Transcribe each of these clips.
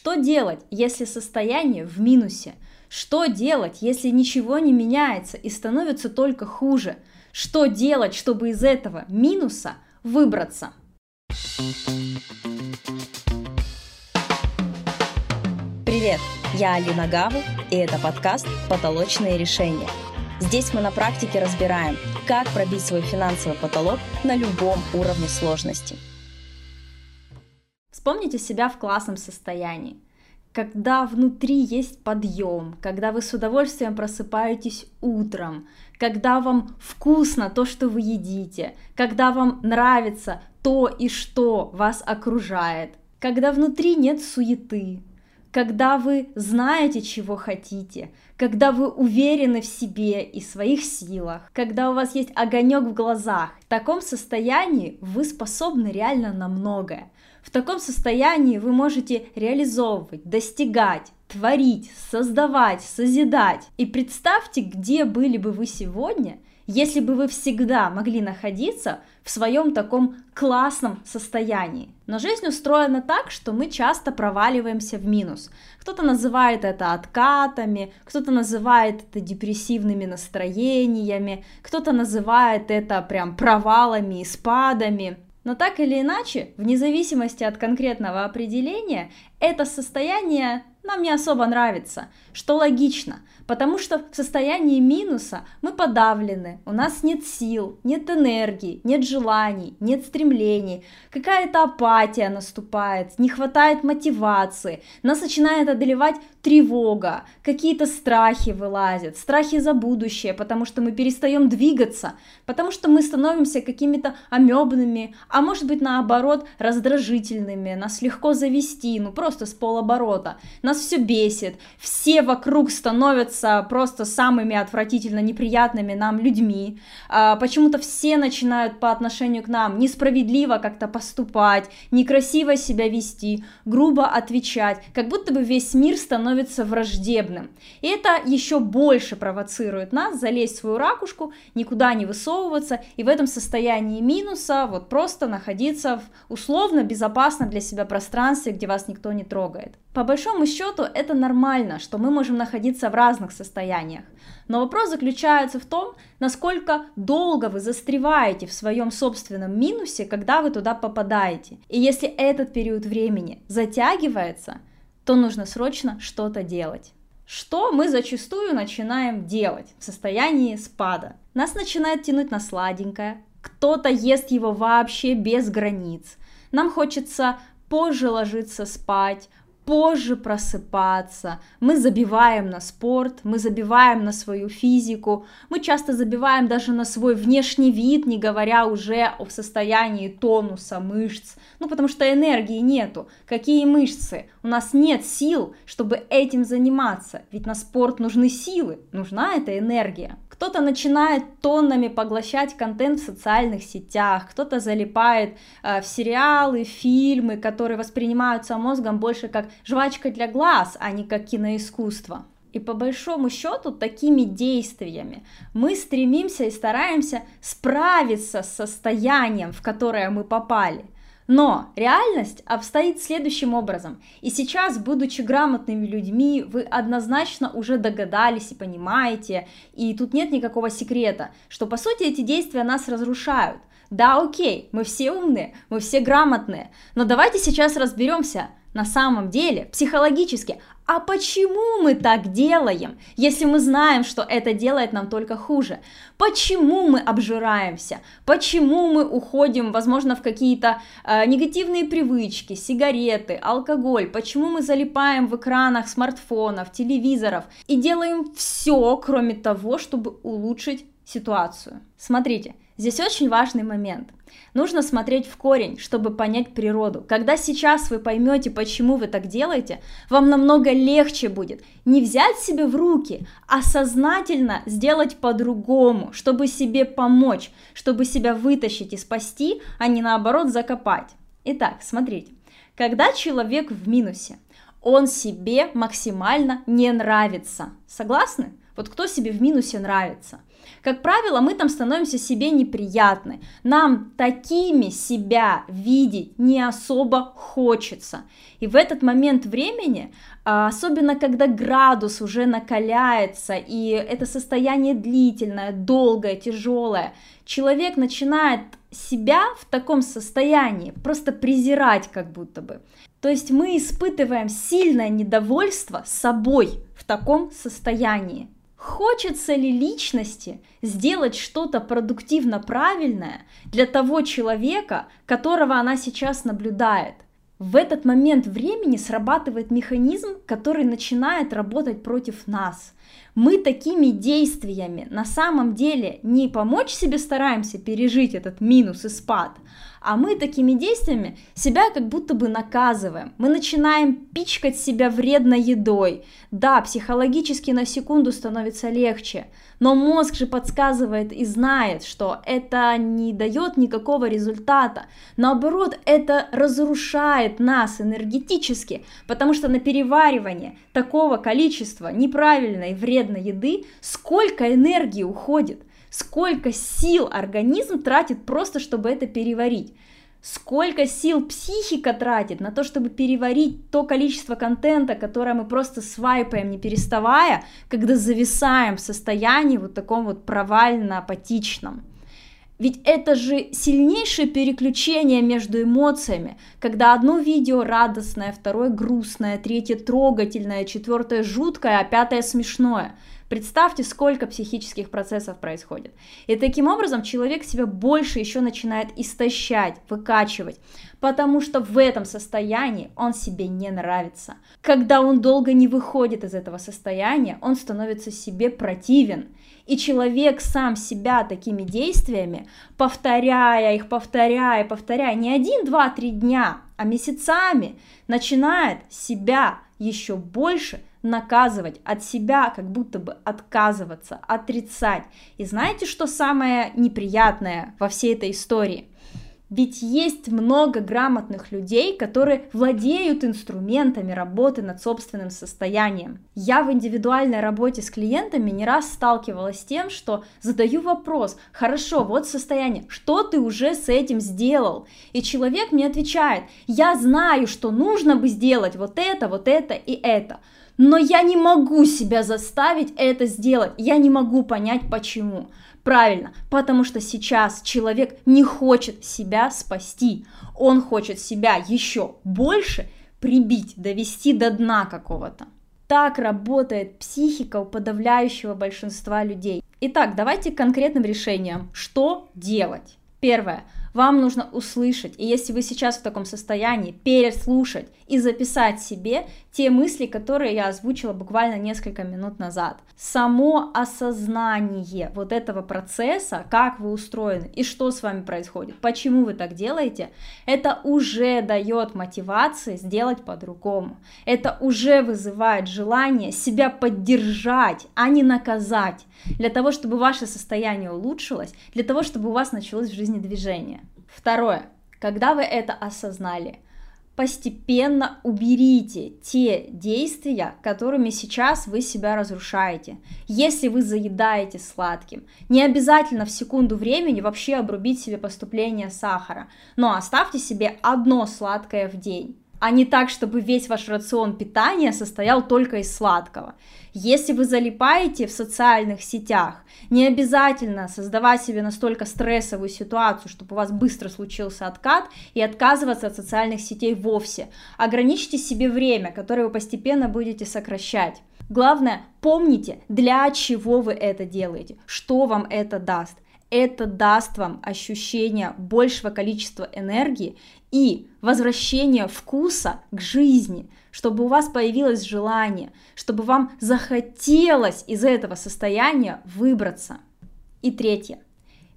Что делать, если состояние в минусе? Что делать, если ничего не меняется и становится только хуже? Что делать, чтобы из этого минуса выбраться? Привет, я Алина Гаву, и это подкаст «Потолочные решения». Здесь мы на практике разбираем, как пробить свой финансовый потолок на любом уровне сложности. Вспомните себя в классном состоянии. Когда внутри есть подъем, когда вы с удовольствием просыпаетесь утром, когда вам вкусно то, что вы едите, когда вам нравится то и что вас окружает, когда внутри нет суеты, когда вы знаете, чего хотите, когда вы уверены в себе и своих силах, когда у вас есть огонек в глазах. В таком состоянии вы способны реально на многое. В таком состоянии вы можете реализовывать, достигать, творить, создавать, созидать. И представьте, где были бы вы сегодня, если бы вы всегда могли находиться в своем таком классном состоянии. Но жизнь устроена так, что мы часто проваливаемся в минус. Кто-то называет это откатами, кто-то называет это депрессивными настроениями, кто-то называет это прям провалами и спадами. Но так или иначе, вне зависимости от конкретного определения, это состояние нам не особо нравится, что логично, потому что в состоянии минуса мы подавлены, у нас нет сил, нет энергии, нет желаний, нет стремлений, какая-то апатия наступает, не хватает мотивации, нас начинает одолевать тревога, какие-то страхи вылазят, страхи за будущее, потому что мы перестаем двигаться, потому что мы становимся какими-то амебными, а может быть наоборот раздражительными, нас легко завести, ну просто с полоборота, нас все бесит, все вокруг становятся просто самыми отвратительно неприятными нам людьми, а, почему-то все начинают по отношению к нам несправедливо как-то поступать, некрасиво себя вести, грубо отвечать, как будто бы весь мир становится враждебным. И это еще больше провоцирует нас залезть в свою ракушку, никуда не высовываться и в этом состоянии минуса вот просто находиться в условно безопасном для себя пространстве, где вас никто не трогает. По большому счету это нормально, что мы можем находиться в разных состояниях. Но вопрос заключается в том, насколько долго вы застреваете в своем собственном минусе, когда вы туда попадаете. И если этот период времени затягивается, то нужно срочно что-то делать. Что мы зачастую начинаем делать в состоянии спада? Нас начинает тянуть на сладенькое, кто-то ест его вообще без границ. Нам хочется позже ложиться спать, позже просыпаться, мы забиваем на спорт, мы забиваем на свою физику, мы часто забиваем даже на свой внешний вид, не говоря уже о состоянии тонуса мышц, ну потому что энергии нету. Какие мышцы? У нас нет сил, чтобы этим заниматься, ведь на спорт нужны силы, нужна эта энергия. Кто-то начинает тоннами поглощать контент в социальных сетях, кто-то залипает э, в сериалы, фильмы, которые воспринимаются мозгом больше как жвачка для глаз, а не как киноискусство. И по большому счету такими действиями мы стремимся и стараемся справиться с состоянием, в которое мы попали – но реальность обстоит следующим образом. И сейчас, будучи грамотными людьми, вы однозначно уже догадались и понимаете, и тут нет никакого секрета, что по сути эти действия нас разрушают. Да, окей, мы все умные, мы все грамотные, но давайте сейчас разберемся, на самом деле, психологически, а почему мы так делаем, если мы знаем, что это делает нам только хуже? Почему мы обжираемся? Почему мы уходим, возможно, в какие-то э, негативные привычки, сигареты, алкоголь? Почему мы залипаем в экранах смартфонов, телевизоров и делаем все, кроме того, чтобы улучшить ситуацию? Смотрите, здесь очень важный момент. Нужно смотреть в корень, чтобы понять природу. Когда сейчас вы поймете, почему вы так делаете, вам намного легче будет не взять себя в руки, а сознательно сделать по-другому, чтобы себе помочь, чтобы себя вытащить и спасти, а не наоборот закопать. Итак, смотрите. Когда человек в минусе, он себе максимально не нравится. Согласны? Вот кто себе в минусе нравится? Как правило, мы там становимся себе неприятны. Нам такими себя видеть не особо хочется. И в этот момент времени, а, особенно когда градус уже накаляется, и это состояние длительное, долгое, тяжелое, человек начинает себя в таком состоянии просто презирать как будто бы. То есть мы испытываем сильное недовольство собой в таком состоянии. Хочется ли личности сделать что-то продуктивно правильное для того человека, которого она сейчас наблюдает? В этот момент времени срабатывает механизм, который начинает работать против нас. Мы такими действиями на самом деле не помочь себе стараемся пережить этот минус и спад, а мы такими действиями себя как будто бы наказываем. Мы начинаем пичкать себя вредной едой. Да, психологически на секунду становится легче, но мозг же подсказывает и знает, что это не дает никакого результата. Наоборот, это разрушает нас энергетически, потому что на переваривание такого количества неправильной вредной еды сколько энергии уходит сколько сил организм тратит просто, чтобы это переварить. Сколько сил психика тратит на то, чтобы переварить то количество контента, которое мы просто свайпаем, не переставая, когда зависаем в состоянии вот таком вот провально-апатичном. Ведь это же сильнейшее переключение между эмоциями, когда одно видео радостное, второе грустное, третье трогательное, четвертое жуткое, а пятое смешное – Представьте, сколько психических процессов происходит. И таким образом человек себя больше еще начинает истощать, выкачивать, потому что в этом состоянии он себе не нравится. Когда он долго не выходит из этого состояния, он становится себе противен. И человек сам себя такими действиями, повторяя их, повторяя, повторяя, не один, два, три дня, а месяцами, начинает себя еще больше наказывать, от себя как будто бы отказываться, отрицать. И знаете, что самое неприятное во всей этой истории? Ведь есть много грамотных людей, которые владеют инструментами работы над собственным состоянием. Я в индивидуальной работе с клиентами не раз сталкивалась с тем, что задаю вопрос, хорошо, вот состояние, что ты уже с этим сделал? И человек мне отвечает, я знаю, что нужно бы сделать вот это, вот это и это но я не могу себя заставить это сделать, я не могу понять почему. Правильно, потому что сейчас человек не хочет себя спасти, он хочет себя еще больше прибить, довести до дна какого-то. Так работает психика у подавляющего большинства людей. Итак, давайте к конкретным решениям. Что делать? Первое. Вам нужно услышать, и если вы сейчас в таком состоянии, переслушать и записать себе те мысли, которые я озвучила буквально несколько минут назад. Само осознание вот этого процесса, как вы устроены и что с вами происходит, почему вы так делаете, это уже дает мотивации сделать по-другому. Это уже вызывает желание себя поддержать, а не наказать, для того, чтобы ваше состояние улучшилось, для того, чтобы у вас началось в жизни движение. Второе. Когда вы это осознали, постепенно уберите те действия, которыми сейчас вы себя разрушаете. Если вы заедаете сладким, не обязательно в секунду времени вообще обрубить себе поступление сахара, но оставьте себе одно сладкое в день а не так, чтобы весь ваш рацион питания состоял только из сладкого. Если вы залипаете в социальных сетях, не обязательно создавать себе настолько стрессовую ситуацию, чтобы у вас быстро случился откат и отказываться от социальных сетей вовсе. Ограничьте себе время, которое вы постепенно будете сокращать. Главное, помните, для чего вы это делаете, что вам это даст. Это даст вам ощущение большего количества энергии и возвращение вкуса к жизни, чтобы у вас появилось желание, чтобы вам захотелось из этого состояния выбраться. И третье.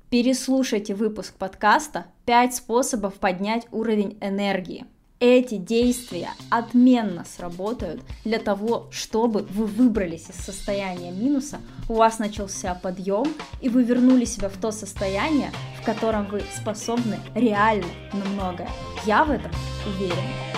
Переслушайте выпуск подкаста «5 способов поднять уровень энергии». Эти действия отменно сработают для того, чтобы вы выбрались из состояния минуса, у вас начался подъем, и вы вернули себя в то состояние, в котором вы способны реально на многое. Я в этом уверена.